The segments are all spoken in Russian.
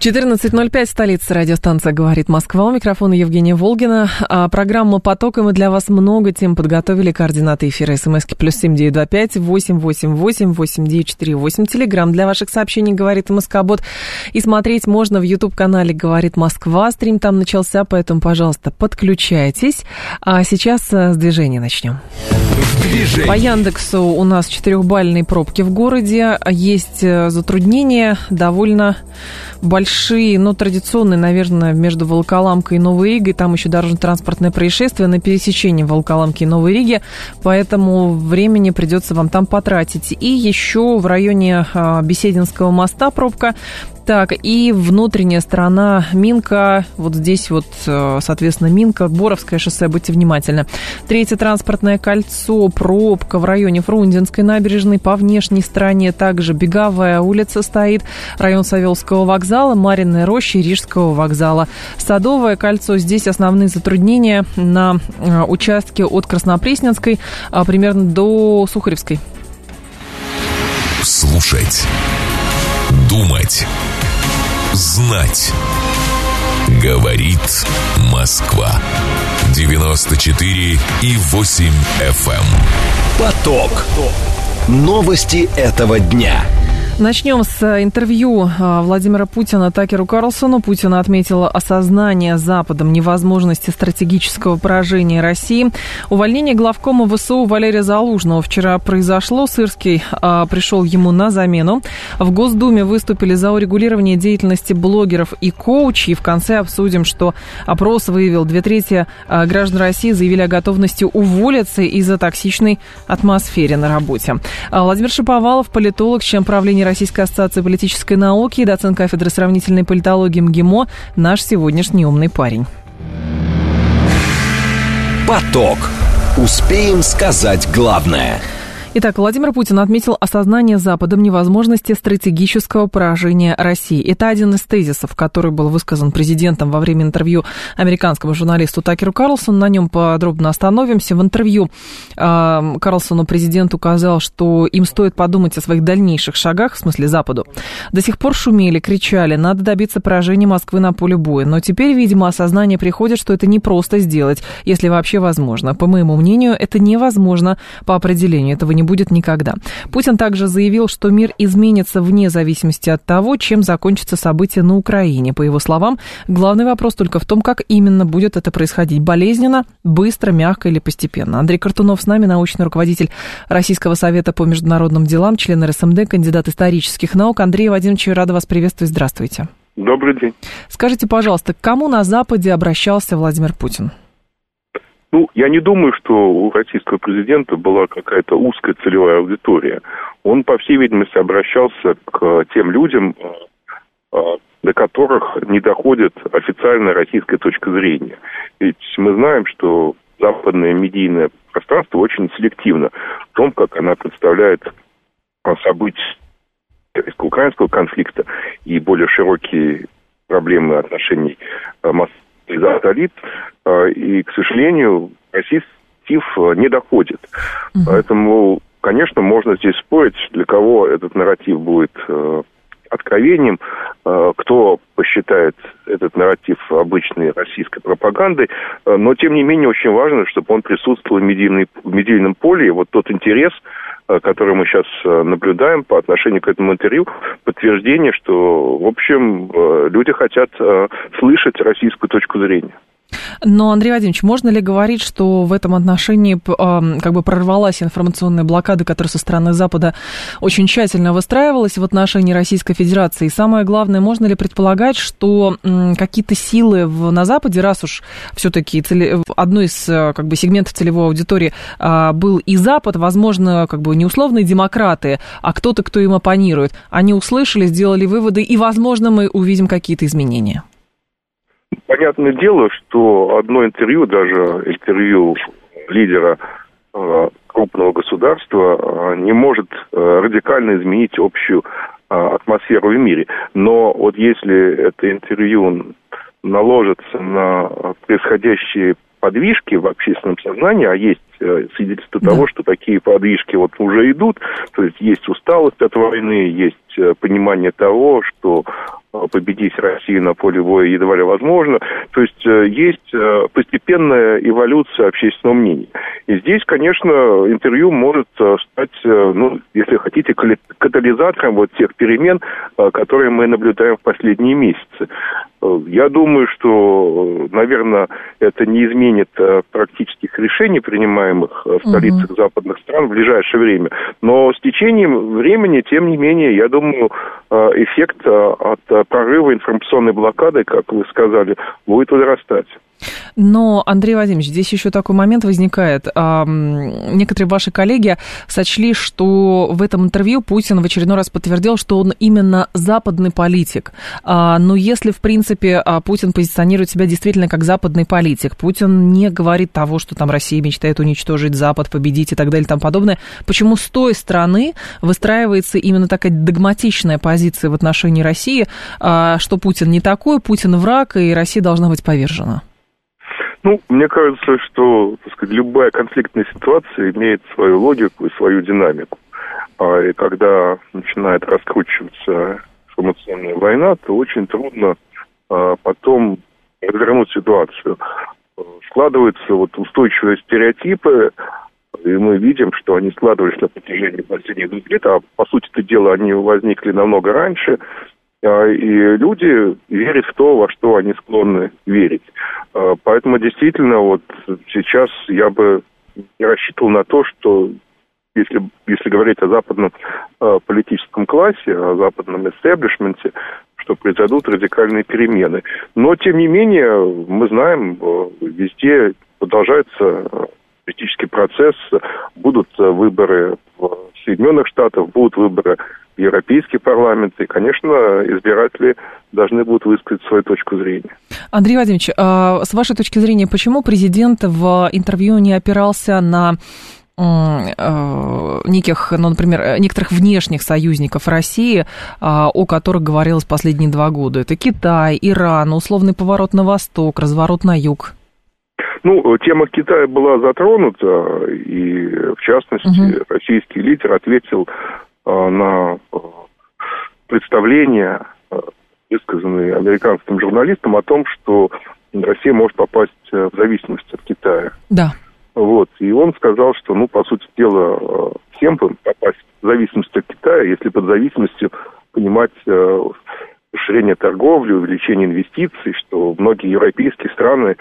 14.05, столица радиостанция «Говорит Москва». У микрофона Евгения Волгина. А программа «Поток», и мы для вас много тем подготовили. Координаты эфира смски плюс семь девять два пять восемь восемь восемь восемь девять четыре восемь. Телеграмм для ваших сообщений «Говорит Москобот». И смотреть можно в YouTube-канале «Говорит Москва». Стрим там начался, поэтому, пожалуйста, подключайтесь. А сейчас с движения начнем. Движение. По Яндексу у нас четырехбальные пробки в городе. Есть э, затруднения довольно большие, но традиционные, наверное, между Волоколамкой и Новой Ригой. Там еще дорожно-транспортное происшествие на пересечении Волоколамки и Новой Риги, поэтому времени придется вам там потратить. И еще в районе а, Бесединского моста пробка. Так, и внутренняя сторона Минка, вот здесь вот, э, соответственно, Минка, Боровское шоссе, будьте внимательны. Третье транспортное кольцо, пробка в районе Фрунзенской набережной, по внешней стороне также Беговая улица стоит, район Савелского вокзала, Маринная роща, Рижского вокзала. Садовое кольцо, здесь основные затруднения на э, участке от Краснопресненской а, примерно до Сухаревской. Слушать. Думать знать. Говорит Москва. 94 и 8 FM. Эм. Поток. Новости этого дня. Начнем с э, интервью э, Владимира Путина Такеру Карлсону. Путин отметил осознание Западом невозможности стратегического поражения России. Увольнение главкома ВСУ Валерия Залужного вчера произошло. Сырский а, пришел ему на замену. В Госдуме выступили за урегулирование деятельности блогеров и коучей. В конце обсудим, что опрос выявил две трети граждан России заявили о готовности уволиться из-за токсичной атмосферы на работе. Владимир Шиповалов, политолог, чем правление Российской ассоциации политической науки и доцент кафедры сравнительной политологии МГИМО, наш сегодняшний умный парень. Поток. Успеем сказать главное – Итак, Владимир Путин отметил осознание Западом невозможности стратегического поражения России. Это один из тезисов, который был высказан президентом во время интервью американскому журналисту Такеру Карлсону. На нем подробно остановимся. В интервью э, Карлсону президент указал, что им стоит подумать о своих дальнейших шагах, в смысле Западу. До сих пор шумели, кричали, надо добиться поражения Москвы на поле боя. Но теперь, видимо, осознание приходит, что это не просто сделать, если вообще возможно. По моему мнению, это невозможно по определению. Этого не будет никогда. Путин также заявил, что мир изменится вне зависимости от того, чем закончится событие на Украине. По его словам, главный вопрос только в том, как именно будет это происходить. Болезненно, быстро, мягко или постепенно. Андрей Картунов с нами, научный руководитель Российского совета по международным делам, член РСМД, кандидат исторических наук. Андрей Вадимович, рада вас приветствовать. Здравствуйте. Добрый день. Скажите, пожалуйста, к кому на Западе обращался Владимир Путин? Ну, я не думаю, что у российского президента была какая-то узкая целевая аудитория. Он, по всей видимости, обращался к тем людям, э, э, до которых не доходит официальная российская точка зрения. Ведь мы знаем, что западное медийное пространство очень селективно в том, как она представляет события украинского конфликта и более широкие проблемы отношений э, Москвы из-за столиц, э, и, к сожалению, российский э, не доходит. Угу. Поэтому, конечно, можно здесь спорить, для кого этот нарратив будет э, откровением, кто посчитает этот нарратив обычной российской пропагандой, но, тем не менее, очень важно, чтобы он присутствовал в, медийном поле, и вот тот интерес, который мы сейчас э, наблюдаем по отношению к этому интервью, подтверждение, что, в общем, э, люди хотят слышать российскую точку зрения. Но, Андрей Вадимович, можно ли говорить, что в этом отношении как бы прорвалась информационная блокада, которая со стороны Запада очень тщательно выстраивалась в отношении Российской Федерации? И самое главное, можно ли предполагать, что какие-то силы в, на Западе, раз уж все-таки одной из э, как бы, сегментов целевой аудитории а, был и Запад, возможно, как бы не условные демократы, а кто-то, кто им оппонирует, они услышали, сделали выводы, и, возможно, мы увидим какие-то изменения? Понятное дело, что одно интервью, даже интервью лидера э, крупного государства, э, не может э, радикально изменить общую атмосферу в мире. Но вот если это интервью наложится на происходящие подвижки в общественном сознании, а есть свидетельство да. того, что такие подвижки вот уже идут, то есть есть усталость от войны, есть понимание того, что э, победить Россию на поле боя едва ли возможно. То есть есть постепенная эволюция общественного мнения. И здесь, конечно, интервью может стать, ну, если хотите, катализатором вот тех перемен, которые мы наблюдаем в последние месяцы. Я думаю, что, наверное, это не изменит э, практических решений, принимаемых э, в столицах угу. западных стран в ближайшее время. Но с течением времени, тем не менее, я думаю, э, эффект от прорыва информационной блокады, как вы сказали, будет возрастать. Но, Андрей Владимирович, здесь еще такой момент возникает. Некоторые ваши коллеги сочли, что в этом интервью Путин в очередной раз подтвердил, что он именно западный политик. А, но если, в принципе, а, Путин позиционирует себя действительно как западный политик, Путин не говорит того, что там Россия мечтает уничтожить Запад, победить и так далее и тому подобное, почему с той стороны выстраивается именно такая догматичная позиция в отношении России, а, что Путин не такой, Путин враг, и Россия должна быть повержена? Ну, мне кажется, что так сказать, любая конфликтная ситуация имеет свою логику и свою динамику. А, и когда начинает раскручиваться информационная война, то очень трудно а, потом развернуть ситуацию. Складываются вот устойчивые стереотипы, и мы видим, что они складывались на протяжении последних двух лет, а по сути это дело они возникли намного раньше. А, и люди верят в то, во что они склонны верить. А, поэтому действительно вот сейчас я бы рассчитывал на то, что если, если говорить о западном э, политическом классе, о западном истеблишменте, что произойдут радикальные перемены. Но, тем не менее, мы знаем, э, везде продолжается политический процесс, будут выборы в Соединенных Штатах, будут выборы Европейский парламент, и, конечно, избиратели должны будут высказать свою точку зрения. Андрей Владимирович, а, с вашей точки зрения, почему президент в интервью не опирался на а, неких, ну, например, некоторых внешних союзников России, а, о которых говорилось последние два года. Это Китай, Иран, условный поворот на восток, разворот на юг. Ну, тема Китая была затронута, и, в частности, угу. российский лидер ответил Э, на э, представления, э, высказанные американским журналистам о том, что Россия может попасть в зависимость от Китая. Да. Вот. И он сказал, что, ну, по сути дела, всем попасть в зависимость от Китая, если под зависимостью понимать расширение торговли, увеличение инвестиций, что многие европейские страны,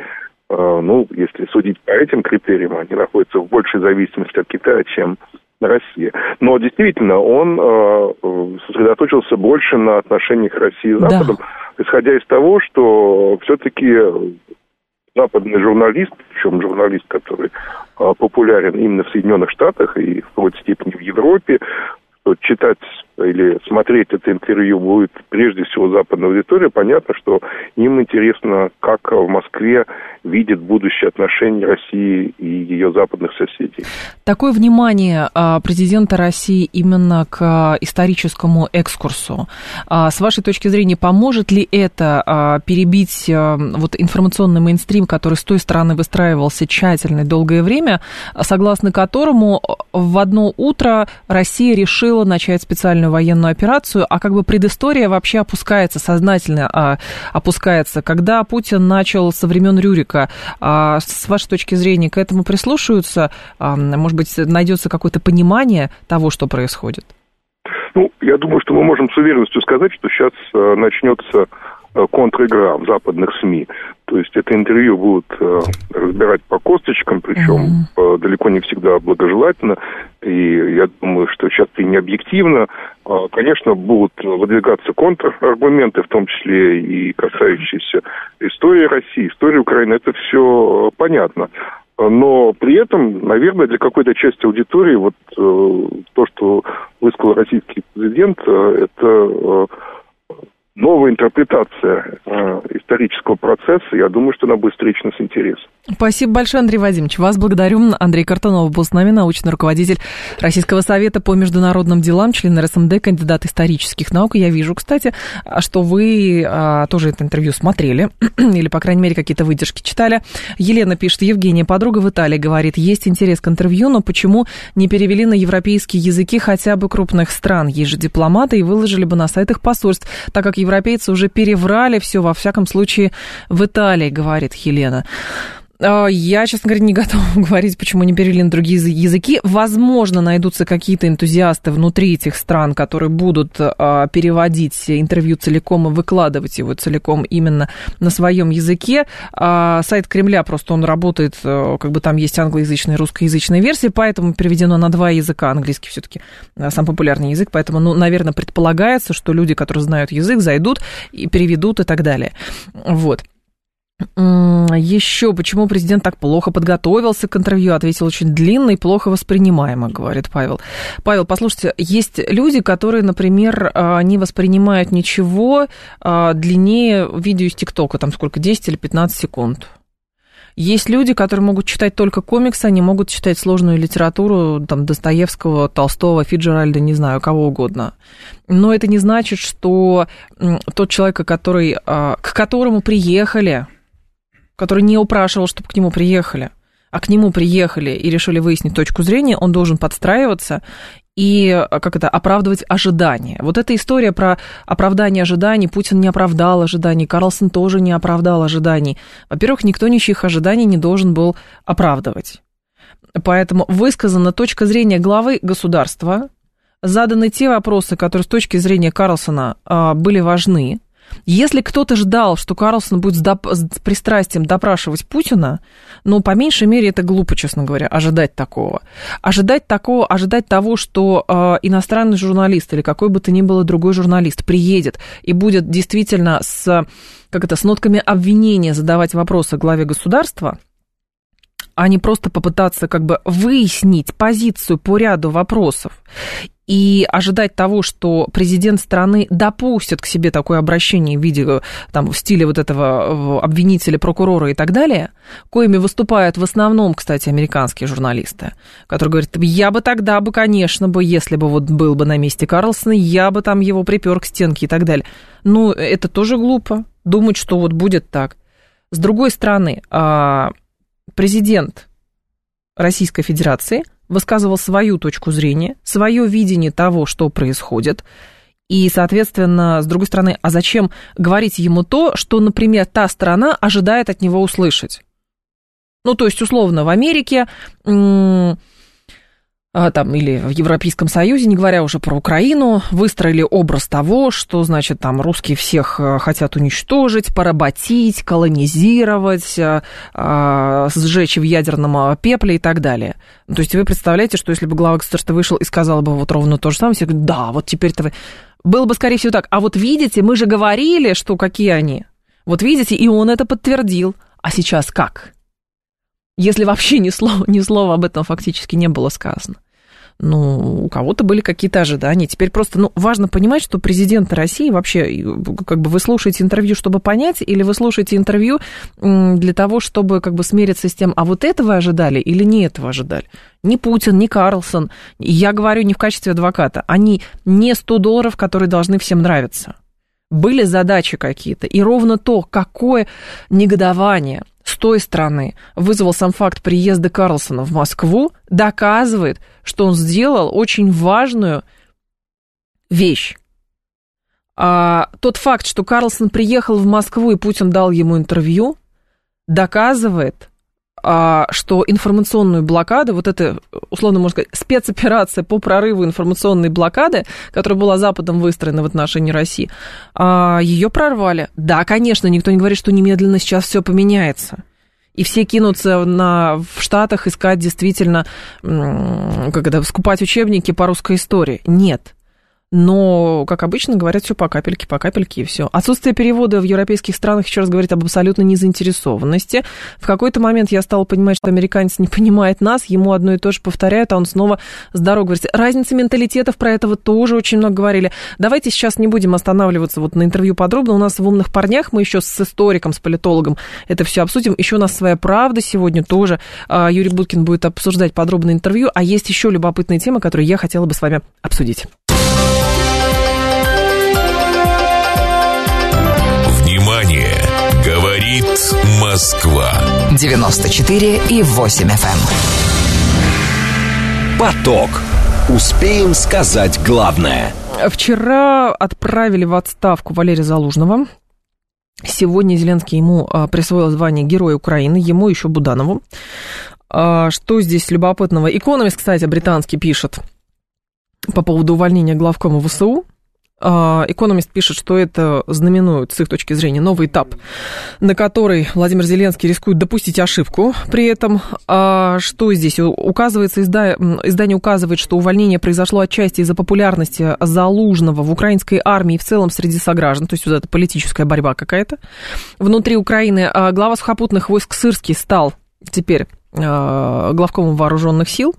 ну, если судить по этим критериям, они находятся в большей зависимости от Китая, чем России. Но действительно, он э, сосредоточился больше на отношениях России с Западом, да. исходя из того, что все-таки западный журналист, причем журналист, который э, популярен именно в Соединенных Штатах и в какой-то степени в Европе, что читать или смотреть это интервью будет прежде всего западная аудитория, понятно, что им интересно, как в Москве видит будущее отношения России и ее западных соседей. Такое внимание а, президента России именно к историческому экскурсу. А, с вашей точки зрения, поможет ли это а, перебить вот информационный мейнстрим, который с той стороны выстраивался тщательно и долгое время, согласно которому в одно утро Россия решила начать специальную военную операцию, а как бы предыстория вообще опускается, сознательно а, опускается. Когда Путин начал со времен Рюрика, а, с вашей точки зрения, к этому прислушиваются? А, может быть, найдется какое-то понимание того, что происходит? Ну, я думаю, что мы можем с уверенностью сказать, что сейчас а, начнется Э, контр-игра в западных СМИ. То есть это интервью будут э, разбирать по косточкам, причем mm-hmm. э, далеко не всегда благожелательно. И я думаю, что часто и не объективно. Э, конечно, будут выдвигаться контраргументы, в том числе и касающиеся истории России, истории Украины. Это все понятно. Но при этом, наверное, для какой-то части аудитории вот э, то, что высказал российский президент, э, это э, новая интерпретация э, исторического процесса, я думаю, что она будет встречена с интересом. Спасибо большое, Андрей Вадимович. Вас благодарю. Андрей Картонов был с нами, научный руководитель Российского совета по международным делам, член РСМД, кандидат исторических наук. Я вижу, кстати, что вы а, тоже это интервью смотрели, или, по крайней мере, какие-то выдержки читали. Елена пишет, Евгения, подруга в Италии, говорит, есть интерес к интервью, но почему не перевели на европейские языки хотя бы крупных стран? Есть же дипломаты и выложили бы на сайтах посольств, так как европейцы уже переврали все, во всяком случае, в Италии, говорит Елена. А, я, честно говоря, не готова говорить, почему не перевели на другие языки. Возможно, найдутся какие-то энтузиасты внутри этих стран, которые будут а, переводить интервью целиком и выкладывать его целиком именно на своем языке. А, сайт Кремля просто он работает, как бы там есть англоязычная и русскоязычная версия, поэтому переведено на два языка. Английский все-таки самый популярный язык, поэтому, ну, наверное, предполагается, что люди, которые знают язык, зайдут и переведут и так далее. Вот. Еще почему президент так плохо подготовился к интервью, ответил очень длинно и плохо воспринимаемо, говорит Павел. Павел, послушайте, есть люди, которые, например, а, не воспринимают ничего а, длиннее видео из ТикТока, там сколько, 10 или 15 секунд. Есть люди, которые могут читать только комиксы, они могут читать сложную литературу, там, Достоевского, Толстого, Фиджеральда, не знаю, кого угодно. Но это не значит, что тот человек, который, а, к которому приехали, который не упрашивал, чтобы к нему приехали, а к нему приехали и решили выяснить точку зрения, он должен подстраиваться и как это, оправдывать ожидания. Вот эта история про оправдание ожиданий, Путин не оправдал ожиданий, Карлсон тоже не оправдал ожиданий. Во-первых, никто ничьих ожиданий не должен был оправдывать. Поэтому высказана точка зрения главы государства, заданы те вопросы, которые с точки зрения Карлсона а, были важны, если кто-то ждал, что Карлсон будет с, доп- с пристрастием допрашивать Путина, ну, по меньшей мере, это глупо, честно говоря, ожидать такого. Ожидать такого, ожидать того, что э, иностранный журналист или какой бы то ни было другой журналист приедет и будет действительно с, как это, с нотками обвинения задавать вопросы главе государства – а не просто попытаться как бы выяснить позицию по ряду вопросов и ожидать того, что президент страны допустит к себе такое обращение в виде, там, в стиле вот этого обвинителя, прокурора и так далее, коими выступают в основном, кстати, американские журналисты, которые говорят, я бы тогда бы, конечно бы, если бы вот был бы на месте Карлсона, я бы там его припер к стенке и так далее. Ну, это тоже глупо, думать, что вот будет так. С другой стороны, а, президент Российской Федерации – высказывал свою точку зрения, свое видение того, что происходит. И, соответственно, с другой стороны, а зачем говорить ему то, что, например, та сторона ожидает от него услышать? Ну, то есть, условно, в Америке там, или в Европейском Союзе, не говоря уже про Украину, выстроили образ того, что, значит, там русские всех э, хотят уничтожить, поработить, колонизировать, а, а, сжечь в ядерном пепле и так далее. Ну, то есть вы представляете, что если бы глава государства вышел и сказал бы вот ровно то же самое, все говорят, да, вот теперь-то вы... Было бы, скорее всего, так. А вот видите, мы же говорили, что какие они. Вот видите, и он это подтвердил. А сейчас как? Если вообще ни слова, ни слова об этом фактически не было сказано. Ну, у кого-то были какие-то ожидания. Теперь просто, ну, важно понимать, что президент России вообще, как бы вы слушаете интервью, чтобы понять, или вы слушаете интервью для того, чтобы как бы смириться с тем, а вот этого ожидали или не этого ожидали. Ни Путин, ни Карлсон, я говорю не в качестве адвоката, они не 100 долларов, которые должны всем нравиться. Были задачи какие-то, и ровно то, какое негодование, с той стороны вызвал сам факт приезда Карлсона в Москву, доказывает, что он сделал очень важную вещь. А тот факт, что Карлсон приехал в Москву и Путин дал ему интервью, доказывает, что информационную блокаду, вот это, условно можно сказать, спецоперация по прорыву информационной блокады, которая была Западом выстроена в отношении России, а, ее прорвали. Да, конечно, никто не говорит, что немедленно сейчас все поменяется. И все кинутся на, в Штатах искать действительно, это, скупать учебники по русской истории. Нет. Но, как обычно, говорят все по капельке, по капельке и все. Отсутствие перевода в европейских странах еще раз говорит об абсолютной незаинтересованности. В какой-то момент я стала понимать, что американец не понимает нас, ему одно и то же повторяют, а он снова с дорог говорит. Разница менталитетов, про этого тоже очень много говорили. Давайте сейчас не будем останавливаться вот на интервью подробно. У нас в «Умных парнях» мы еще с историком, с политологом это все обсудим. Еще у нас своя правда сегодня тоже. А, Юрий Буткин будет обсуждать подробное интервью, а есть еще любопытные темы, которые я хотела бы с вами обсудить. Говорит Москва. 94 и 8 FM. Эм. Поток. Успеем сказать главное. Вчера отправили в отставку Валерия Залужного. Сегодня Зеленский ему а, присвоил звание Героя Украины, ему еще Буданову. А, что здесь любопытного? Экономист, кстати, британский пишет по поводу увольнения главкома ВСУ. А, экономист пишет, что это знаменует, с их точки зрения, новый этап, на который Владимир Зеленский рискует допустить ошибку. При этом, а, что здесь? Указывается, издание указывает, что увольнение произошло отчасти из-за популярности Залужного в украинской армии и в целом среди сограждан, то есть вот это политическая борьба какая-то. Внутри Украины а, глава сухопутных войск Сырский стал теперь главкомом вооруженных сил.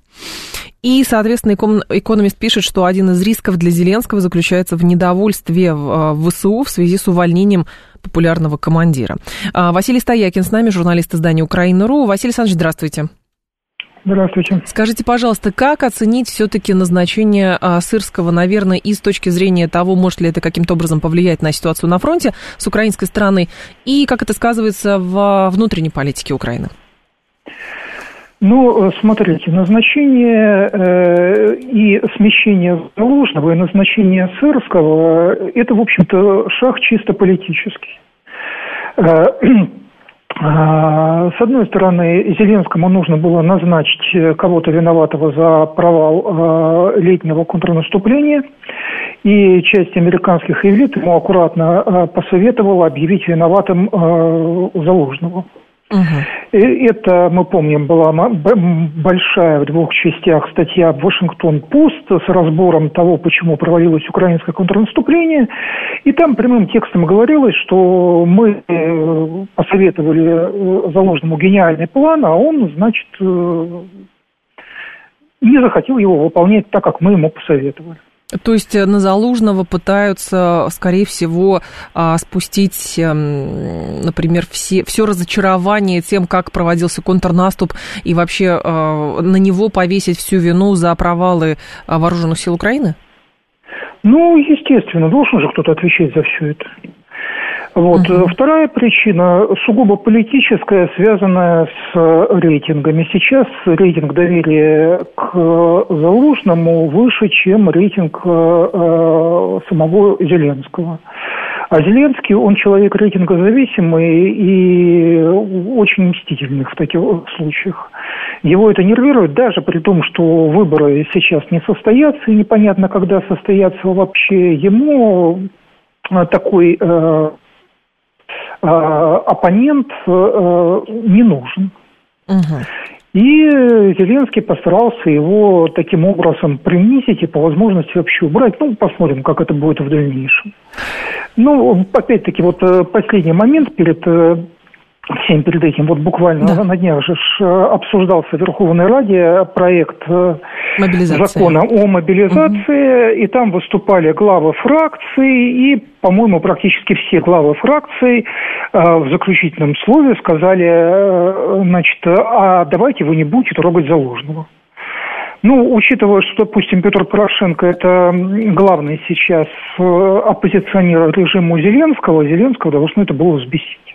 И, соответственно, экономист пишет, что один из рисков для Зеленского заключается в недовольстве в а, ВСУ в связи с увольнением популярного командира. А, Василий Стоякин с нами, журналист издания «Украина.ру». Василий Александрович, здравствуйте. Здравствуйте. Скажите, пожалуйста, как оценить все-таки назначение а, Сырского, наверное, и с точки зрения того, может ли это каким-то образом повлиять на ситуацию на фронте с украинской стороны, и как это сказывается в внутренней политике Украины? Ну, э, смотрите, назначение э, и смещение Залужного, и назначение Сырского – это, в общем-то, шаг чисто политический. Э, с одной стороны, Зеленскому нужно было назначить кого-то виноватого за провал летнего контрнаступления, и часть американских элит ему аккуратно посоветовала объявить виноватым Залужного. Угу. Это, мы помним, была большая в двух частях статья «Вашингтон-Пост» с разбором того, почему провалилось украинское контрнаступление. И там прямым текстом говорилось, что мы э, посоветовали э, заложенному гениальный план, а он, значит, э, не захотел его выполнять так, как мы ему посоветовали. То есть э, на Залужного пытаются, скорее всего, а, спустить, эм, например, все, все разочарование тем, как проводился контрнаступ, и вообще э, на него повесить всю вину за провалы а, вооруженных сил Украины? Ну, естественно, должен же кто-то отвечать за все это. Вот. Угу. Вторая причина сугубо политическая, связанная с э, рейтингами. Сейчас рейтинг доверия к э, Залужному выше, чем рейтинг самого Зеленского. А Зеленский, он человек рейтингозависимый и очень мстительный в таких случаях. Его это нервирует, даже при том, что выборы сейчас не состоятся, и непонятно, когда состоятся вообще. Ему такой Э, оппонент э, не нужен. Угу. И Зеленский постарался его таким образом принизить и по возможности вообще убрать. Ну, посмотрим, как это будет в дальнейшем. Ну, опять-таки, вот э, последний момент перед всем перед этим, вот буквально да. на днях же обсуждался в Верховной Раде проект закона о мобилизации, угу. и там выступали главы фракций, и, по-моему, практически все главы фракций э, в заключительном слове сказали, э, значит, а давайте вы не будете трогать заложного. Ну, учитывая, что, допустим, Петр Порошенко – это главный сейчас э, оппозиционер режиму Зеленского, Зеленского должно это было взбесить.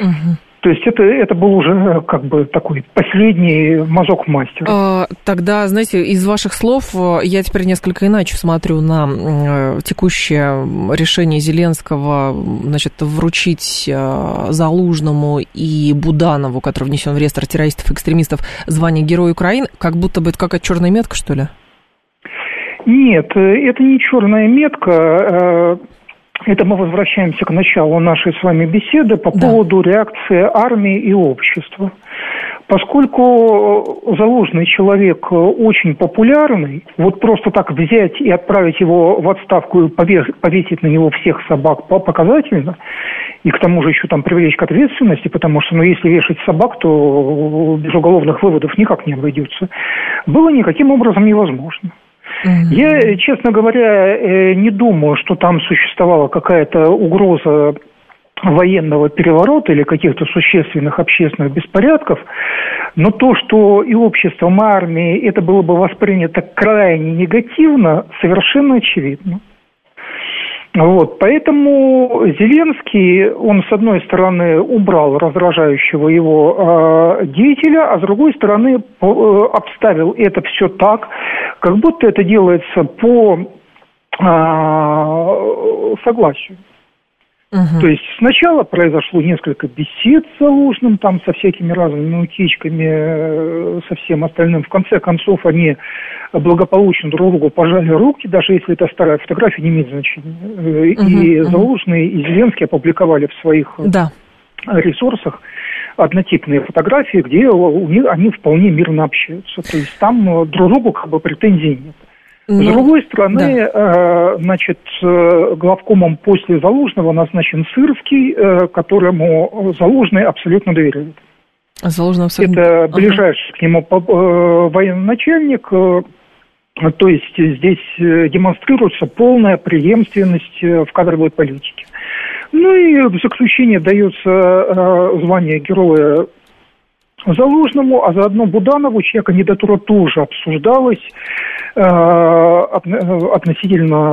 Угу. То есть это, это был уже э, как бы такой последний мазок мастера. Тогда, знаете, из ваших слов э, я теперь несколько иначе смотрю на э, текущее решение Зеленского значит, вручить Залужному и Буданову, который внесен в реестр террористов и экстремистов, звание Героя Украины, как будто бы это какая-то черная метка, что ли? Нет, это не черная метка. Это мы возвращаемся к началу нашей с вами беседы по да. поводу реакции армии и общества. Поскольку заложенный человек очень популярный, вот просто так взять и отправить его в отставку и повесить на него всех собак показательно, и к тому же еще там привлечь к ответственности, потому что, ну, если вешать собак, то без уголовных выводов никак не обойдется, было никаким образом невозможно. Я, честно говоря, э, не думаю, что там существовала какая-то угроза военного переворота или каких-то существенных общественных беспорядков, но то, что и обществом, и армией это было бы воспринято крайне негативно, совершенно очевидно. Вот, поэтому Зеленский, он с одной стороны убрал раздражающего его э, деятеля, а с другой стороны э, обставил это все так, как будто это делается по э, согласию. Угу. То есть сначала произошло несколько бесед с Залужным, там со всякими разными утечками, э, со всем остальным. В конце концов они благополучно друг другу пожали руки, даже если это старая фотография, не имеет значения. Угу, и угу. Залужный, и Зеленский опубликовали в своих да. ресурсах однотипные фотографии, где у них, они вполне мирно общаются. То есть там э, друг другу как бы претензий нет. Ну, С другой стороны, да. э, значит, э, главкомом после Залужного назначен Сырский, э, которому Залужный абсолютно доверяет. Залужный абсолютно... Это ближайший ага. к нему военный начальник, э, то есть здесь демонстрируется полная преемственность в кадровой политике. Ну и в заключение дается звание героя Залужному, а заодно Буданову, чья кандидатура тоже обсуждалась относительно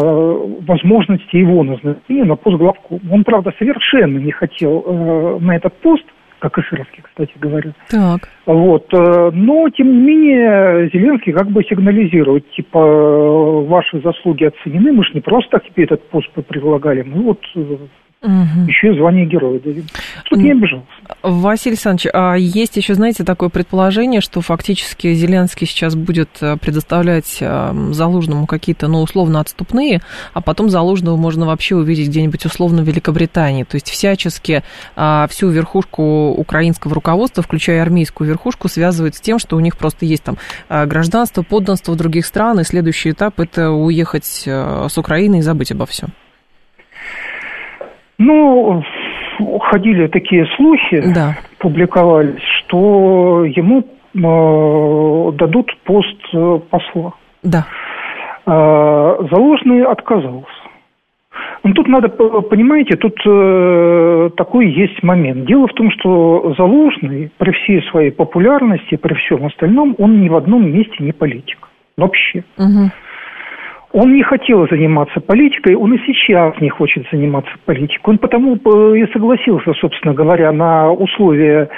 возможности его назначения на пост главку. Он, правда, совершенно не хотел э, на этот пост, как и Сыровский, кстати говоря. Так. Вот. Э, но, тем не менее, Зеленский как бы сигнализирует, типа, ваши заслуги оценены, мы же не просто тебе этот пост предлагали, мы вот э, Угу. Еще и звание героя дадим. Тут не обижался. Василий Александрович, а есть еще, знаете, такое предположение, что фактически Зеленский сейчас будет э, предоставлять э, Залужному какие-то, ну, условно, отступные, а потом Залужного можно вообще увидеть где-нибудь условно в Великобритании. То есть всячески а, всю верхушку украинского руководства, включая армейскую верхушку, связывают с тем, что у них просто есть там э, гражданство, подданство в других странах, и следующий этап – это уехать с Украины и забыть обо всем. Ну, ходили такие слухи, да. публиковались, что ему э, дадут пост э, посла. Да. Э, Заложный отказался. Ну, тут надо, понимаете, тут э, такой есть момент. Дело в том, что Залужный при всей своей популярности, при всем остальном, он ни в одном месте не политик. Вообще. Угу. Он не хотел заниматься политикой, он и сейчас не хочет заниматься политикой. Он потому э, и согласился, собственно говоря, на условия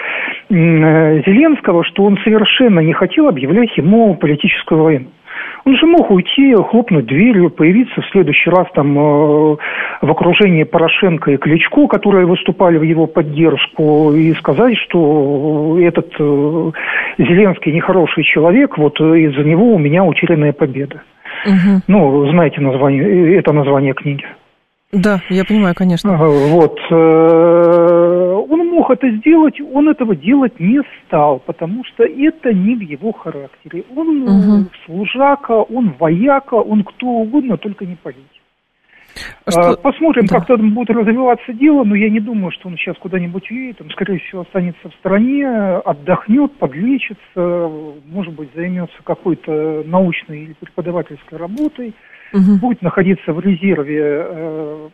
Зеленского, что он совершенно не хотел объявлять ему политическую войну. Он же мог уйти, хлопнуть дверью, появиться в следующий раз там э, в окружении Порошенко и Кличко, которые выступали в его поддержку, и сказать, что этот э, Зеленский нехороший человек, вот из-за него у меня утерянная победа. Угу. Ну, знаете название, это название книги. Да, я понимаю, конечно. Вот. Э, он мог это сделать, он этого делать не стал, потому что это не в его характере. Он угу. служака, он вояка, он кто угодно, только не политик. А что... Посмотрим, да. как там будет развиваться дело, но я не думаю, что он сейчас куда-нибудь уедет. Он, скорее всего, останется в стране, отдохнет, подлечится, может быть, займется какой-то научной или преподавательской работой, угу. будет находиться в резерве э,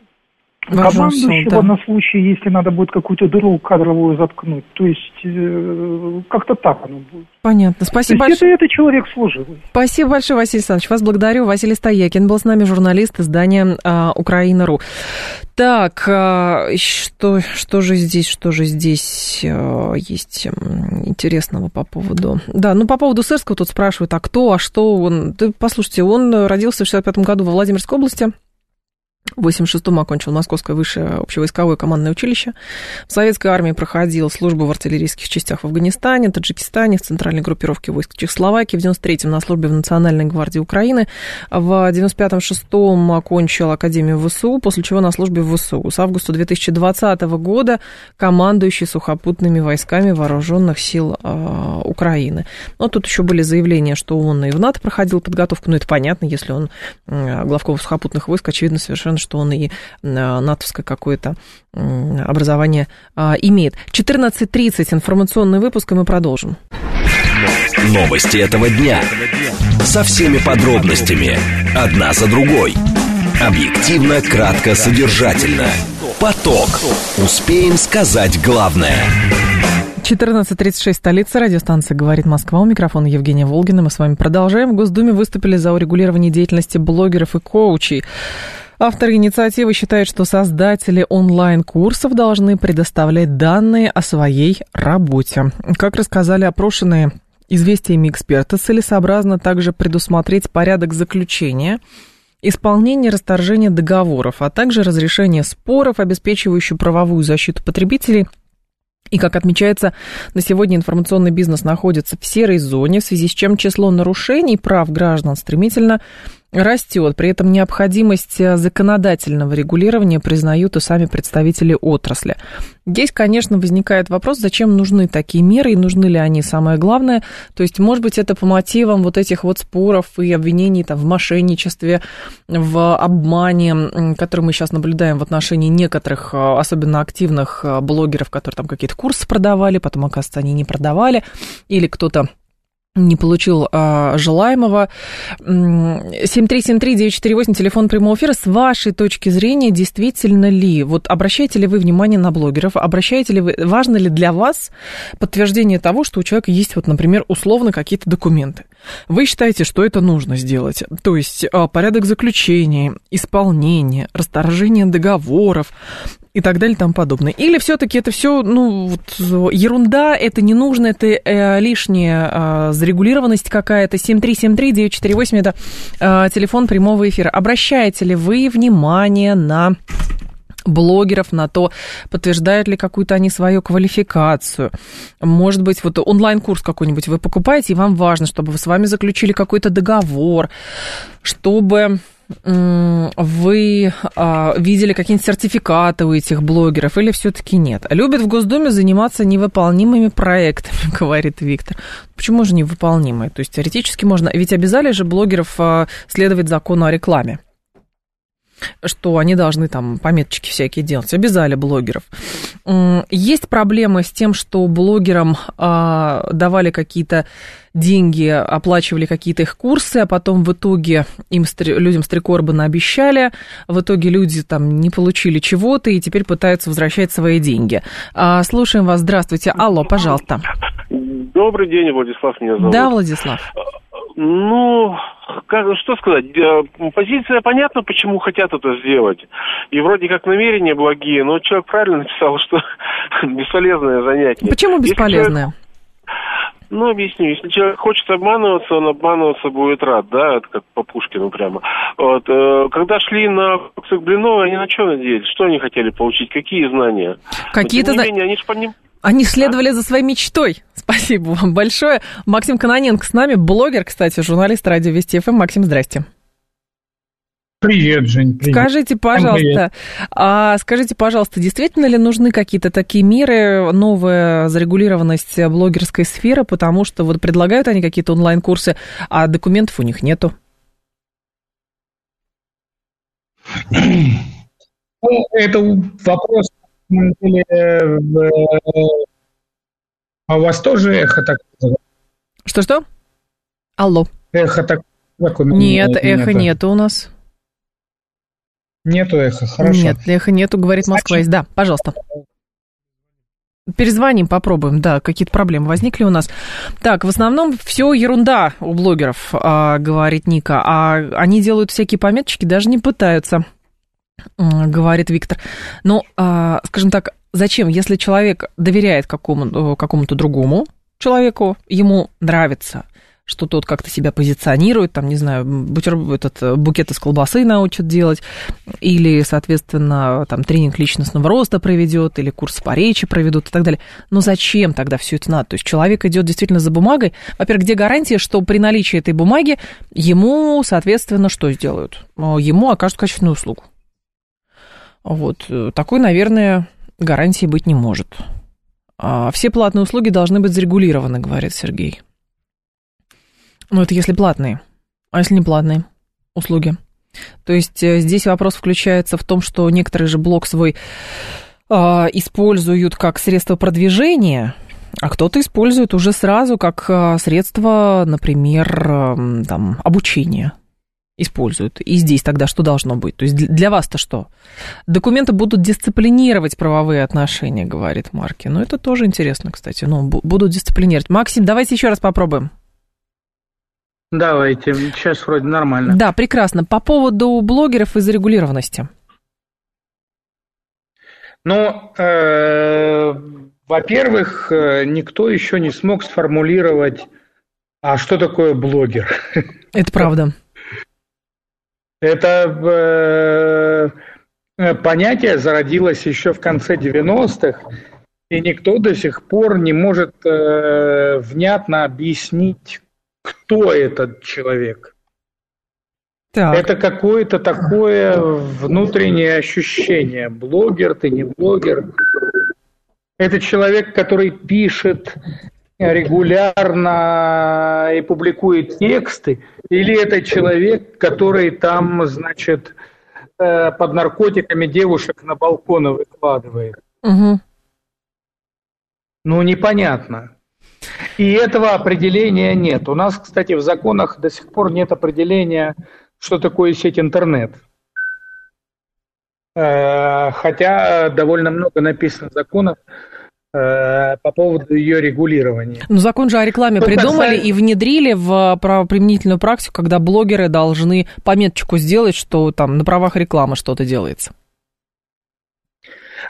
командующего да. на случай, если надо будет какую-то дыру кадровую заткнуть. То есть э, как-то так оно будет. Понятно. Спасибо большое. Это, это человек служивый. Спасибо большое, Василий Александрович. Вас благодарю. Василий Стоякин был с нами, журналист издания а, «Украина.ру». Так, а, что, что же здесь, что же здесь а, есть интересного по поводу... Да, ну по поводу Сырского тут спрашивают, а кто, а что он... Ты, послушайте, он родился в 65 году во Владимирской области, В 86-м окончил Московское высшее общевойсковое командное училище. В советской армии проходил службу в артиллерийских частях в Афганистане, Таджикистане, в центральной группировке войск Чехословакии. В 93-м на службе в Национальной гвардии Украины. В 95-6 окончил Академию ВСУ, после чего на службе в ВСУ. С августа 2020 года командующий сухопутными войсками вооруженных сил э, Украины. Но тут еще были заявления, что он и в НАТО проходил подготовку. Ну, это понятно, если он э, главком сухопутных войск, очевидно совершенно, что он и натовское какое-то образование а, имеет. 14.30 информационный выпуск, и мы продолжим. Новости этого дня. Со всеми подробностями. Одна за другой. Объективно, кратко, содержательно. Поток. Успеем сказать главное. 14.36, столица, радиостанция «Говорит Москва». У микрофона Евгения Волгина. Мы с вами продолжаем. В Госдуме выступили за урегулирование деятельности блогеров и коучей. Авторы инициативы считают, что создатели онлайн-курсов должны предоставлять данные о своей работе. Как рассказали опрошенные известиями эксперты, целесообразно также предусмотреть порядок заключения исполнение расторжения договоров, а также разрешение споров, обеспечивающих правовую защиту потребителей и, как отмечается, на сегодня информационный бизнес находится в серой зоне, в связи с чем число нарушений прав граждан стремительно растет. При этом необходимость э, законодательного регулирования признают и сами представители отрасли. Здесь, конечно, возникает вопрос, зачем нужны такие меры и нужны ли они, самое главное. То есть, может быть, это по мотивам вот этих вот споров и обвинений там, в мошенничестве, в обмане, который мы сейчас наблюдаем в отношении некоторых, э, особенно активных э, блогеров, которые там какие-то курсы продавали, потом, оказывается, они не продавали, или кто-то не получил а, желаемого. 7373948, телефон прямого эфира. С вашей точки зрения, действительно ли, вот обращаете ли вы внимание на блогеров, обращаете ли вы, важно ли для вас подтверждение того, что у человека есть, вот, например, условно какие-то документы? Вы считаете, что это нужно сделать? То есть а, порядок заключения, исполнения, расторжение договоров, и так далее и тому подобное. Или все-таки это все, ну, вот, ерунда, это не нужно, это э, лишняя э, зарегулированность какая-то. 7373948 это э, телефон прямого эфира. Обращаете ли вы внимание на блогеров, на то, подтверждают ли какую-то они свою квалификацию. Может быть, вот онлайн-курс какой-нибудь вы покупаете, и вам важно, чтобы вы с вами заключили какой-то договор, чтобы вы а, видели какие-нибудь сертификаты у этих блогеров или все-таки нет? Любят в Госдуме заниматься невыполнимыми проектами, говорит Виктор. Почему же невыполнимые? То есть теоретически можно, ведь обязали же блогеров а, следовать закону о рекламе что они должны там пометочки всякие делать. Обязали блогеров. Есть проблемы с тем, что блогерам а, давали какие-то деньги, оплачивали какие-то их курсы, а потом в итоге им, людям стрекорбана обещали, в итоге люди там не получили чего-то и теперь пытаются возвращать свои деньги. А, слушаем вас, здравствуйте. Алло, пожалуйста. Добрый день, Владислав меня зовут. Да, Владислав. Ну, как, что сказать, позиция понятна, почему хотят это сделать. И вроде как намерения благие, но человек правильно написал, что бесполезное занятие. Почему бесполезное? Ну, объясню. Если человек хочет обманываться, он обманываться будет рад, да, это как по Пушкину прямо. Вот. Э, когда шли на к Блиновой, они на что надеялись? Что они хотели получить? Какие знания? Какие-то знания. Они же по ним... Они следовали а? за своей мечтой. Спасибо вам большое. Максим Каноненко с нами, блогер, кстати, журналист радио Вести ФМ. Максим, здрасте. Привет, Жень. Привет. Скажите, пожалуйста, а, скажите, пожалуйста, действительно ли нужны какие-то такие меры, новая зарегулированность блогерской сферы, потому что вот предлагают они какие-то онлайн-курсы, а документов у них нету? Ну, это вопрос, на деле, а у вас тоже эхо так? Что-что? Алло. Эхо так? Нет, эхо нету у нас. Нету эхо, хорошо. Нет, эхо нету, говорит Москва. Значит... Да, пожалуйста. Перезвоним, попробуем, да, какие-то проблемы возникли у нас. Так, в основном все ерунда у блогеров, а, говорит Ника, а они делают всякие пометочки, даже не пытаются, говорит Виктор. Но, а, скажем так, зачем, если человек доверяет какому, какому-то другому человеку, ему нравится что тот как-то себя позиционирует, там, не знаю, бутер, этот э, букет из колбасы научит делать, или, соответственно, там, тренинг личностного роста проведет, или курс по речи проведут и так далее. Но зачем тогда все это надо? То есть человек идет действительно за бумагой. Во-первых, где гарантия, что при наличии этой бумаги ему, соответственно, что сделают? Э, ему окажут качественную услугу. Вот. Э, такой, наверное, гарантии быть не может. А все платные услуги должны быть зарегулированы, говорит Сергей. Ну, это если платные. А если не платные услуги? То есть э, здесь вопрос включается в том, что некоторые же блог свой э, используют как средство продвижения, а кто-то использует уже сразу как э, средство, например, э, там, обучения используют. И здесь тогда что должно быть? То есть для вас-то что? Документы будут дисциплинировать правовые отношения, говорит Марки. Ну, это тоже интересно, кстати. Ну, будут дисциплинировать. Максим, давайте еще раз попробуем. Давайте, сейчас вроде нормально. Да, прекрасно. По поводу блогеров и зарегулированности. Ну, э, во-первых, э, никто еще не смог сформулировать, а что такое блогер. Это правда. Это э, понятие зародилось еще в конце 90-х, и никто до сих пор не может э, внятно объяснить, кто этот человек. Так. Это какое-то такое внутреннее ощущение. Блогер ты, не блогер. Это человек, который пишет регулярно и публикует тексты, или это человек, который там, значит, э, под наркотиками девушек на балконы выкладывает. Угу. Ну, непонятно. И этого определения нет. У нас, кстати, в законах до сих пор нет определения, что такое сеть интернет. Э, хотя довольно много написано законов по поводу ее регулирования. Ну, закон же о рекламе придумали касается... и внедрили в правоприменительную практику, когда блогеры должны пометочку сделать, что там на правах рекламы что-то делается.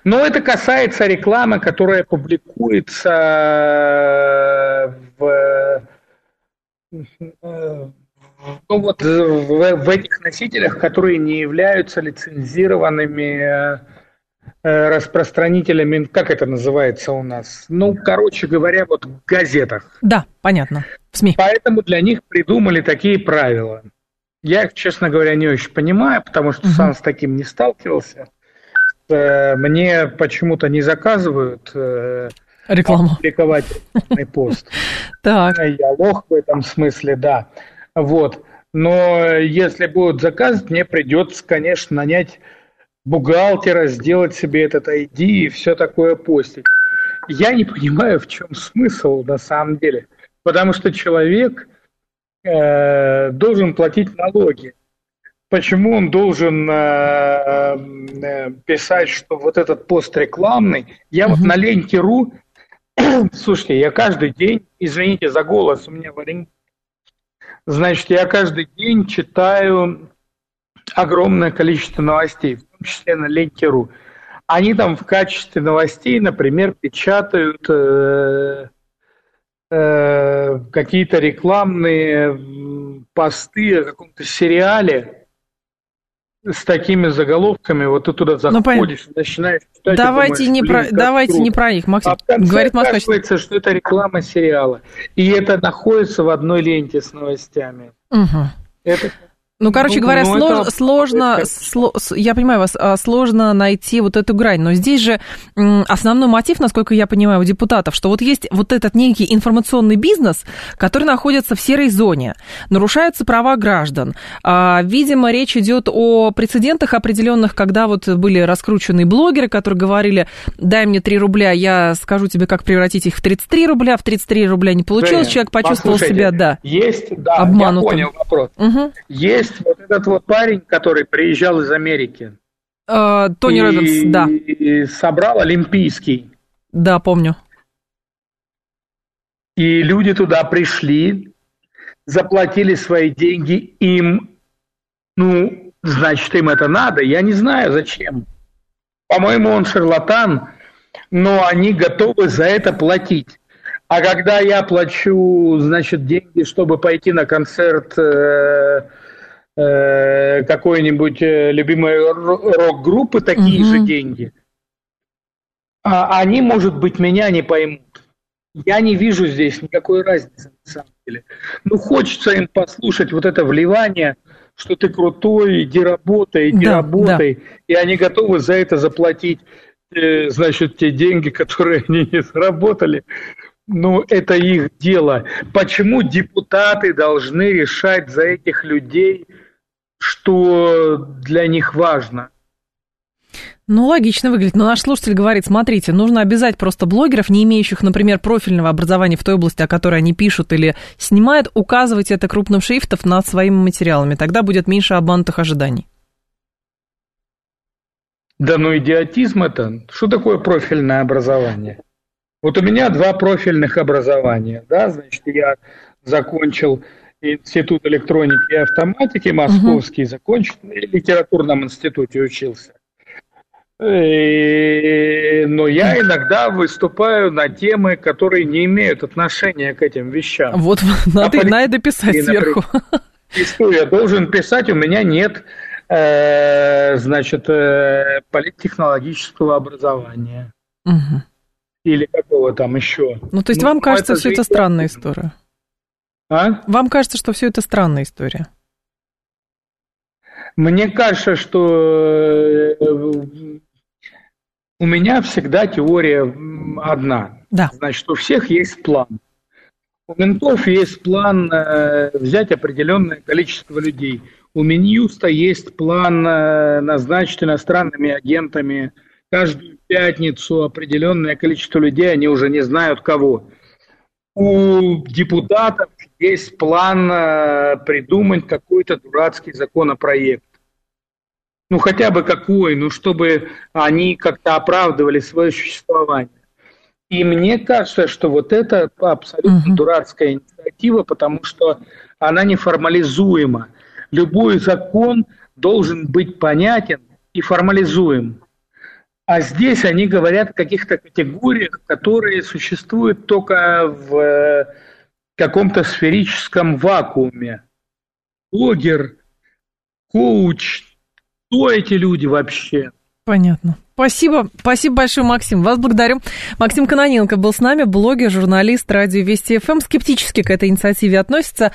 Но это касается рекламы, которая публикуется в, ну вот в, в этих носителях, которые не являются лицензированными э, распространителями, как это называется у нас? Ну, короче говоря, вот в газетах. Да, понятно. В СМИ. Поэтому для них придумали такие правила. Я их, честно говоря, не очень понимаю, потому что угу. сам с таким не сталкивался. Э, мне почему-то не заказывают э, рекламу. Публиковать рекламный пост. Так. Я лох в этом смысле, да. Вот. Но если будут заказывать, мне придется, конечно, нанять бухгалтера, сделать себе этот ID и все такое постить. Я не понимаю, в чем смысл на самом деле. Потому что человек э, должен платить налоги почему он должен э, э, писать, что вот этот пост рекламный. Я вот на ленте.ру, слушайте, я каждый день, извините за голос, у меня варень, значит, я каждый день читаю огромное количество новостей, том числе на ленте.ру. Они там в качестве новостей, например, печатают э, э, какие-то рекламные посты о каком-то сериале, с такими заголовками, вот ты туда ну, заходишь, ну, начинаешь читать. Давайте, думаешь, не, про, давайте не про них, Максим. А Говорит оказывается, что это реклама сериала. И это находится в одной ленте с новостями. Угу. Это ну, короче ну, говоря, ну, слож, это... сложно, сло, я понимаю вас, а, сложно найти вот эту грань, но здесь же основной мотив, насколько я понимаю, у депутатов, что вот есть вот этот некий информационный бизнес, который находится в серой зоне, нарушаются права граждан. А, видимо, речь идет о прецедентах определенных, когда вот были раскрученные блогеры, которые говорили, дай мне 3 рубля, я скажу тебе, как превратить их в 33 рубля, в 33 рубля не получилось, Женя, человек почувствовал себя, да, есть, да, обманутым. Я понял вопрос. Угу. Есть есть вот этот вот парень, который приезжал из Америки. Uh, Тони Робинс, да. И собрал Олимпийский. Да, помню. И люди туда пришли, заплатили свои деньги, им, ну, значит, им это надо. Я не знаю, зачем. По-моему, он шарлатан, но они готовы за это платить. А когда я плачу, значит, деньги, чтобы пойти на концерт э, э, какой-нибудь э, любимой рок-группы, такие угу. же деньги, а они, может быть, меня не поймут. Я не вижу здесь никакой разницы на самом деле. Ну, хочется им послушать вот это вливание, что ты крутой, иди работай, иди да, работай. Да. И они готовы за это заплатить, э, значит, те деньги, которые они не заработали. Ну, это их дело. Почему депутаты должны решать за этих людей, что для них важно? Ну, логично выглядит. Но наш слушатель говорит, смотрите, нужно обязать просто блогеров, не имеющих, например, профильного образования в той области, о которой они пишут или снимают, указывать это крупным шрифтом над своими материалами. Тогда будет меньше обманутых ожиданий. Да ну идиотизм это. Что такое профильное образование? Вот у меня два профильных образования, да, значит, я закончил Институт электроники и автоматики московский, угу. закончил, в литературном институте учился. И, но я иногда выступаю на темы, которые не имеют отношения к этим вещам. Вот надо, а надо писать сверху. Историю я должен писать, у меня нет э, значит, э, политтехнологического образования. Угу или какого там еще. Ну, то есть ну, вам кажется, это все это странная история? А? Вам кажется, что все это странная история? Мне кажется, что э, у меня всегда теория одна. Да. Значит, у всех есть план. У ментов есть план э, взять определенное количество людей. У Минюста есть план э, назначить иностранными агентами каждую пятницу определенное количество людей, они уже не знают кого. У депутатов есть план э, придумать какой-то дурацкий законопроект. Ну, хотя бы какой, ну, чтобы они как-то оправдывали свое существование. И мне кажется, что вот это абсолютно угу. дурацкая инициатива, потому что она неформализуема. Любой закон должен быть понятен и формализуем. А здесь они говорят о каких-то категориях, которые существуют только в каком-то сферическом вакууме. Блогер, коуч, кто эти люди вообще? Понятно. Спасибо, спасибо большое, Максим. Вас благодарю. Максим Каноненко был с нами, блогер, журналист радио Вести ФМ. Скептически к этой инициативе относится.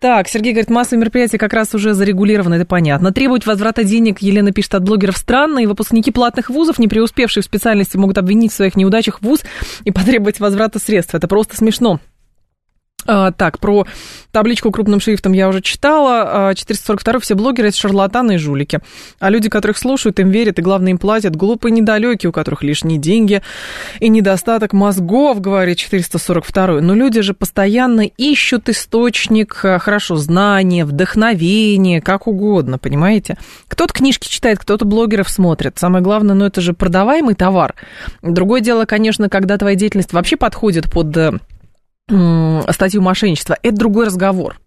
Так, Сергей говорит, массовые мероприятия как раз уже зарегулированы, это понятно. Требовать возврата денег, Елена пишет, от блогеров странно, и выпускники платных вузов, не преуспевшие в специальности, могут обвинить в своих неудачах вуз и потребовать возврата средств. Это просто смешно. А, так, про табличку крупным шрифтом я уже читала. 442 а, все блогеры это шарлатаны и жулики. А люди, которых слушают, им верят и, главное, им платят. Глупые недалекие, у которых лишние деньги и недостаток мозгов, говорит 442 Но люди же постоянно ищут источник, а, хорошо, знания, вдохновения, как угодно, понимаете? Кто-то книжки читает, кто-то блогеров смотрит. Самое главное, ну это же продаваемый товар. Другое дело, конечно, когда твоя деятельность вообще подходит под э, статью мошенничества, это другой разговор.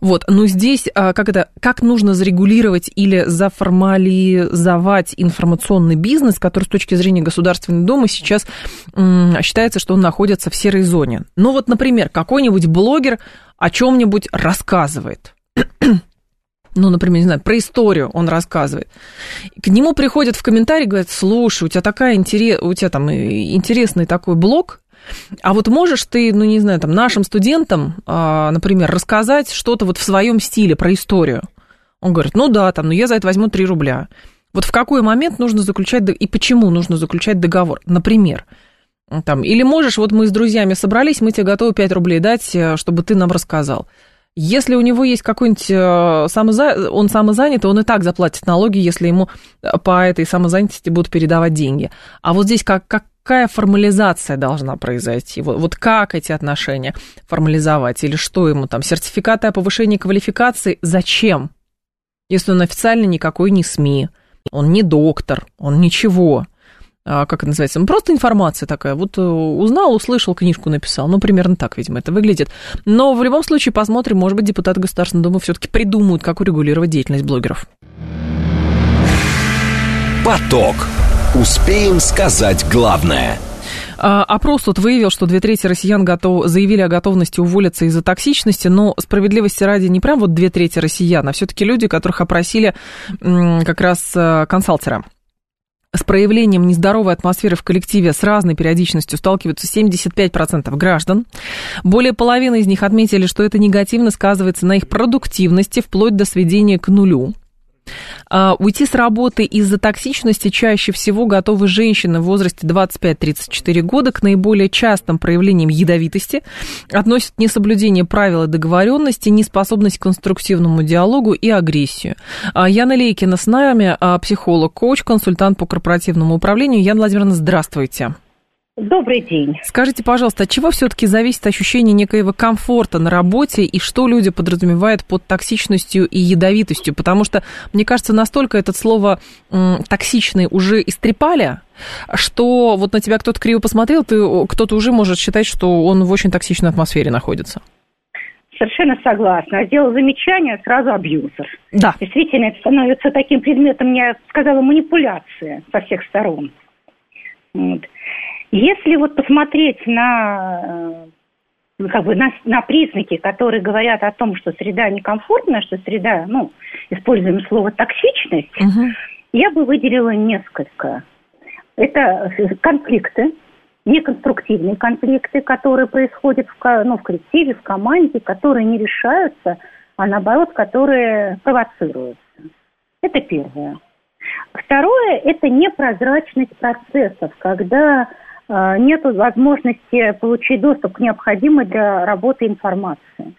Вот, но здесь а, как это, как нужно зарегулировать или заформализовать информационный бизнес, который с точки зрения Государственной Думы сейчас считается, что он находится в серой зоне. Ну вот, например, какой-нибудь блогер о чем-нибудь рассказывает. ну, например, не знаю, про историю он рассказывает. К нему приходят в комментарии, говорят, слушай, у тебя такая интерес, у тебя там интересный такой блог, а вот можешь ты, ну не знаю, там нашим студентам, а, например, рассказать что-то вот в своем стиле про историю? Он говорит, ну да, там, но я за это возьму 3 рубля. Вот в какой момент нужно заключать и почему нужно заключать договор? Например, там, или можешь, вот мы с друзьями собрались, мы тебе готовы 5 рублей дать, э, чтобы ты нам рассказал. Если у него есть какой-нибудь э, самоза... он самозанятый, он и так заплатит налоги, если ему по этой самозанятости будут передавать деньги. А вот здесь как, как, какая формализация должна произойти? Вот, вот как эти отношения формализовать? Или что ему там? Сертификаты о повышении квалификации зачем? Если он официально никакой не СМИ, он не доктор, он ничего. А, как это называется? Ну, просто информация такая. Вот э, узнал, услышал, книжку написал. Ну, примерно так, видимо, это выглядит. Но в любом случае посмотрим, может быть, депутаты Государственной Думы все-таки придумают, как урегулировать деятельность блогеров. Поток. Успеем сказать главное – А, опрос вот выявил, что две трети россиян готов, заявили о готовности уволиться из-за токсичности, но справедливости ради не прям вот две трети россиян, а все-таки люди, которых опросили как раз э, консалтера с проявлением нездоровой атмосферы в коллективе с разной периодичностью сталкиваются 75% граждан. Более половины из них отметили, что это негативно сказывается на их продуктивности, вплоть до сведения к нулю. А, уйти с работы из-за токсичности чаще всего готовы женщины в возрасте 25-34 года к наиболее частым проявлениям ядовитости, относят несоблюдение правил и договоренности, неспособность к конструктивному диалогу и агрессию. А, Яна Лейкина с нами, а, психолог, коуч, консультант по корпоративному управлению. Яна Владимировна, здравствуйте. Добрый день. Скажите, пожалуйста, от чего все-таки зависит ощущение некоего комфорта на работе и что люди подразумевают под токсичностью и ядовитостью? Потому что, мне кажется, настолько это слово токсичный уже истрепали, что вот на тебя кто-то криво посмотрел, ты, кто-то уже может считать, что он в очень токсичной атмосфере находится. Совершенно согласна. Сделал замечание, сразу абьюзер. Да. Действительно, это становится таким предметом, я сказала, манипуляции со всех сторон. Вот. Если вот посмотреть на э, как бы на, на признаки, которые говорят о том, что среда некомфортная, что среда, ну, используем слово токсичность, угу. я бы выделила несколько. Это конфликты, неконструктивные конфликты, которые происходят в, ну, в коллективе, в команде, которые не решаются, а наоборот, которые провоцируются. Это первое. Второе – это непрозрачность процессов, когда Э, нет возможности получить доступ к необходимой для работы информации.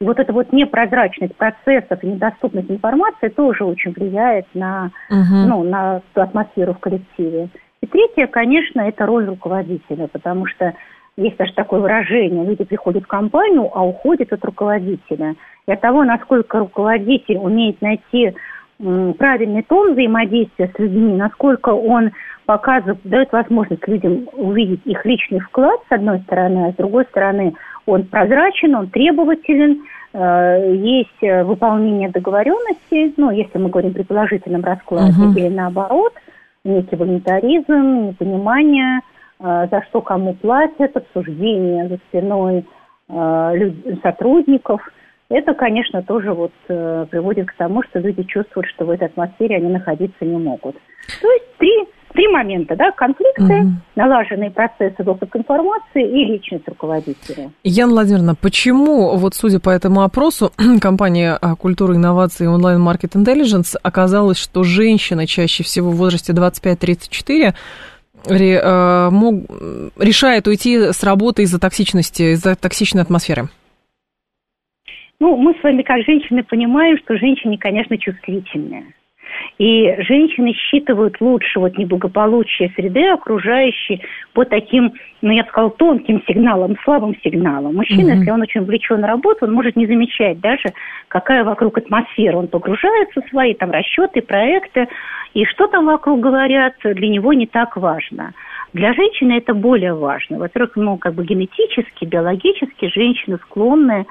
И вот эта вот непрозрачность процессов и недоступность информации тоже очень влияет на, угу. ну, на атмосферу в коллективе. И третье, конечно, это роль руководителя, потому что есть даже такое выражение, люди приходят в компанию, а уходят от руководителя. И от того, насколько руководитель умеет найти правильный тон взаимодействия с людьми, насколько он показывает, дает возможность людям увидеть их личный вклад, с одной стороны, а с другой стороны, он прозрачен, он требователен, э, есть э, выполнение договоренностей, ну, если мы говорим при положительном раскладе, uh-huh. или наоборот, некий волонтаризм, непонимание, э, за что кому платят, обсуждение за спиной сотрудников. Это, конечно, тоже вот приводит к тому, что люди чувствуют, что в этой атмосфере они находиться не могут. То есть три три момента, да, конфликты, угу. налаженные процессы доступа к информации и личность руководителя. Яна Владимировна, почему, вот судя по этому опросу, компания а, «Культура, инновации и онлайн-маркет интеллигенс» оказалось, что женщины чаще всего в возрасте 25-34 э, мог, решает уйти с работы из-за токсичности, из-за токсичной атмосферы? Ну, мы с вами как женщины понимаем, что женщины, конечно, чувствительные. И женщины считывают лучше вот неблагополучие среды окружающей по таким, ну, я бы сказала, тонким сигналам, слабым сигналам. Мужчина, mm-hmm. если он очень увлечен работой, он может не замечать даже, какая вокруг атмосфера. Он погружается в свои там расчеты, проекты, и что там вокруг говорят, для него не так важно. Для женщины это более важно. Во-первых, ну, как бы генетически, биологически женщины склонны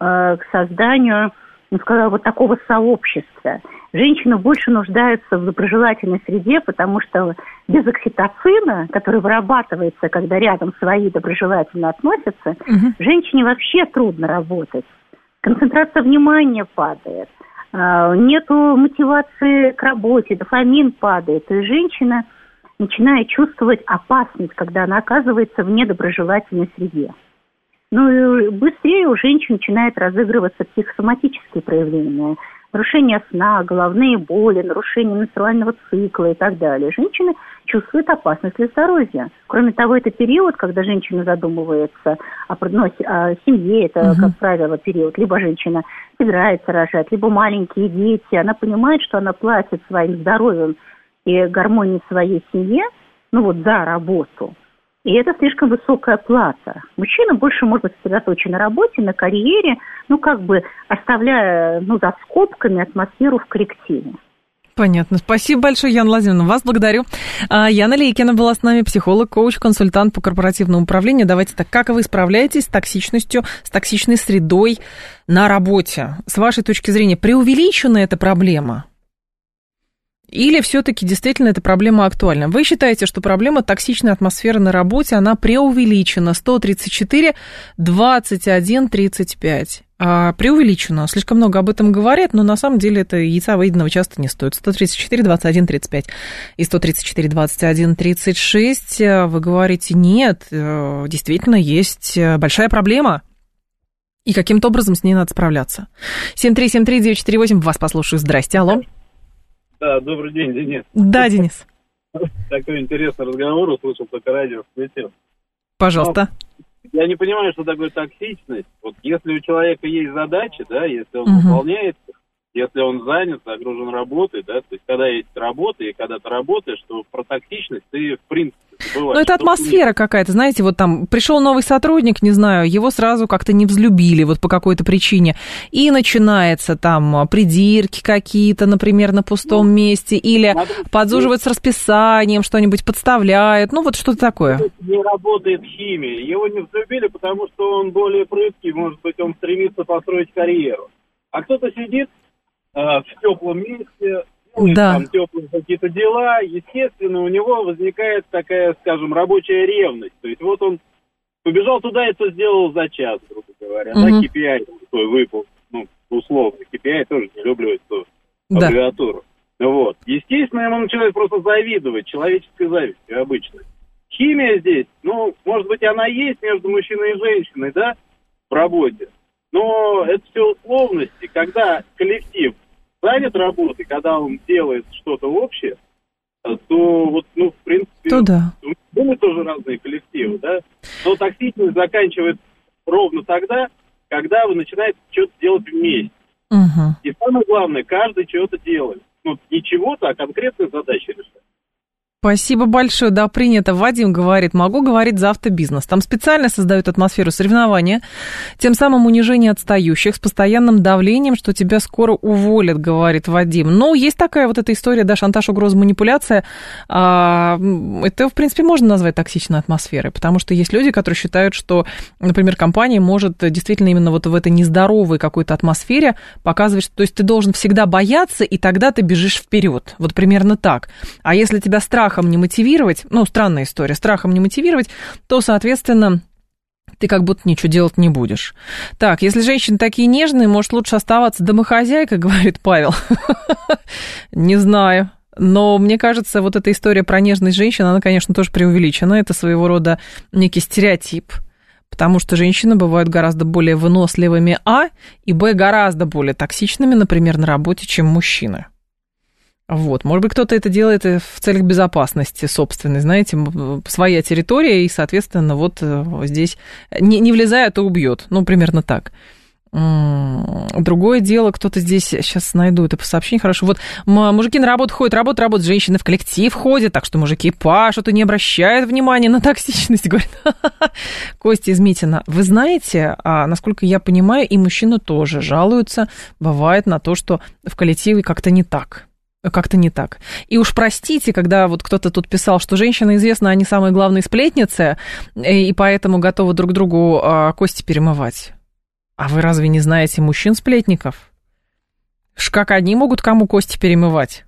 э, к созданию, ну, сказала, вот такого сообщества женщина больше нуждается в доброжелательной среде, потому что без окситоцина, который вырабатывается, когда рядом свои доброжелательно относятся, угу. женщине вообще трудно работать. Концентрация внимания падает, а, нету мотивации к работе, дофамин падает. И женщина начинает чувствовать опасность, когда она оказывается в недоброжелательной среде. Ну и быстрее у женщин начинает разыгрываться психосоматические проявления – нарушение сна, головные боли, нарушение менструального цикла и так далее. Женщины чувствуют опасность для здоровья. Кроме того, это период, когда женщина задумывается о, ну, о семье, это, угу. как правило, период. Либо женщина собирается рожать, либо маленькие дети. Она понимает, что она платит своим здоровьем и гармонией своей семье, ну вот за работу. И это слишком высокая плата. Мужчина больше может быть сосредоточен на работе, на карьере, ну, как бы оставляя, ну, за скобками атмосферу в коллективе. Понятно. Спасибо большое, Яна Владимировна. Вас благодарю. А, Яна Лейкина была с нами, психолог, коуч, консультант по корпоративному управлению. Давайте так, как вы справляетесь с токсичностью, с токсичной средой на работе? С вашей точки зрения, преувеличена эта проблема? Или все-таки действительно эта проблема актуальна? Вы считаете, что проблема токсичной атмосферы на работе, она преувеличена? 134, 21, 35. А, преувеличено. Слишком много об этом говорят, но на самом деле это яйца выеденного часто не стоит. 134, 21, 35 и 134, 21, 36. Вы говорите, нет, э, действительно есть э, большая проблема. И каким-то образом с ней надо справляться. 7373948, вас послушаю. Здрасте, алло. Да, добрый день, Денис. Да, Денис. Такой интересный разговор услышал, только радио включил. Пожалуйста. Но я не понимаю, что такое токсичность. Вот если у человека есть задачи, да, если он угу. выполняет если он занят, загружен работой, да, то есть когда есть работа и когда ты работаешь, то про токсичность ты в принципе забываешь. Ну это атмосфера какая-то, знаете, вот там пришел новый сотрудник, не знаю, его сразу как-то не взлюбили вот по какой-то причине, и начинается там придирки какие-то, например, на пустом ну, месте, или надо, подзуживают с расписанием, что-нибудь подставляют, ну вот что-то такое. Не работает химия, его не взлюбили, потому что он более прыткий, может быть, он стремится построить карьеру. А кто-то сидит в теплом месте, ну, да. там теплые какие-то дела, естественно, у него возникает такая, скажем, рабочая ревность. То есть вот он побежал туда и это сделал за час, грубо говоря. Угу. Да, KPI свой выпал, ну, условно. KPI тоже не люблю эту да. аббревиатуру. Вот. Естественно, ему начинает просто завидовать, человеческой завистью обычно. Химия здесь, ну, может быть, она есть между мужчиной и женщиной, да, в работе. Но это все условности. Когда коллектив занят работой, когда он делает что-то общее, то вот, ну, в принципе, то да. были тоже разные коллективы, да, но токсичность заканчивается ровно тогда, когда вы начинаете что-то делать вместе. Угу. И самое главное, каждый что-то делает. Ну, не чего-то, а конкретные задачи решает. Спасибо большое, да, принято. Вадим говорит, могу говорить за автобизнес. Там специально создают атмосферу соревнования, тем самым унижение отстающих с постоянным давлением, что тебя скоро уволят, говорит Вадим. Но есть такая вот эта история, да, шантаж, угроза, манипуляция. А, это, в принципе, можно назвать токсичной атмосферой, потому что есть люди, которые считают, что, например, компания может действительно именно вот в этой нездоровой какой-то атмосфере показывать, что то есть ты должен всегда бояться, и тогда ты бежишь вперед. Вот примерно так. А если тебя страх страхом не мотивировать, ну, странная история, страхом не мотивировать, то, соответственно, ты как будто ничего делать не будешь. Так, если женщины такие нежные, может, лучше оставаться домохозяйкой, говорит Павел. Не знаю. Но мне кажется, вот эта история про нежность женщин, она, конечно, тоже преувеличена. Это своего рода некий стереотип. Потому что женщины бывают гораздо более выносливыми, а, и, б, гораздо более токсичными, например, на работе, чем мужчины. Вот, может быть, кто-то это делает в целях безопасности собственной, знаете, своя территория, и, соответственно, вот э, здесь не, не влезая, то убьет. Ну, примерно так. Другое дело, кто-то здесь, сейчас найду это по сообщению, хорошо, вот мужики на работу ходят, работают, работают, женщины в коллектив ходят, так что мужики пашут и не обращают внимания на токсичность, говорит Костя из Митина. Вы знаете, а, насколько я понимаю, и мужчины тоже жалуются, бывает на то, что в коллективе как-то не так как-то не так. И уж простите, когда вот кто-то тут писал, что женщины, известно, они самые главные сплетницы, э, и поэтому готовы друг другу а, кости перемывать. А вы разве не знаете мужчин-сплетников? Как они могут кому кости перемывать?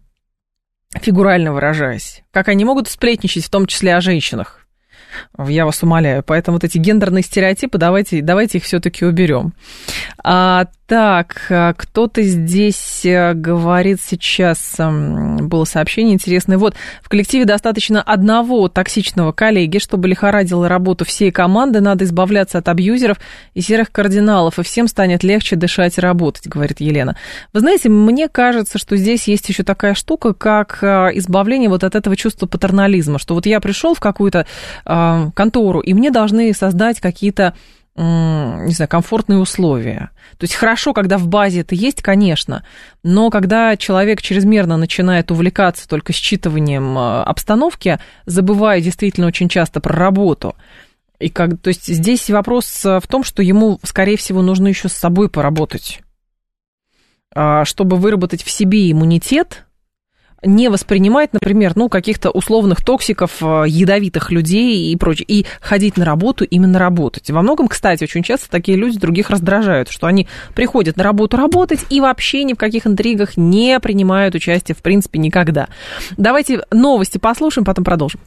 Фигурально выражаясь. Как они могут сплетничать, в том числе о женщинах? Я вас умоляю. Поэтому вот эти гендерные стереотипы, давайте, давайте их все-таки уберем. А, так, а, кто-то здесь э, говорит сейчас, было сообщение интересное. Вот, в коллективе достаточно одного токсичного коллеги, чтобы лихорадила работу всей команды, надо избавляться от абьюзеров и серых кардиналов, и всем станет легче дышать и работать, говорит Елена. Вы знаете, мне кажется, что здесь есть еще такая штука, как э, избавление вот от этого чувства патернализма, что вот я пришел в какую-то э, контору, и мне должны создать какие-то не знаю, комфортные условия. То есть хорошо, когда в базе это есть, конечно, но когда человек чрезмерно начинает увлекаться только считыванием э, обстановки, забывая действительно очень часто про работу, и как, то есть здесь вопрос в том, что ему, скорее всего, нужно еще с собой поработать, а, чтобы выработать в себе иммунитет, не воспринимать, например, ну, каких-то условных токсиков, э, ядовитых людей и прочее, и ходить на работу именно работать. Во многом, кстати, очень часто такие люди других раздражают, что они приходят на работу работать и вообще ни в каких интригах не принимают участие, в принципе, никогда. Давайте новости послушаем, потом продолжим.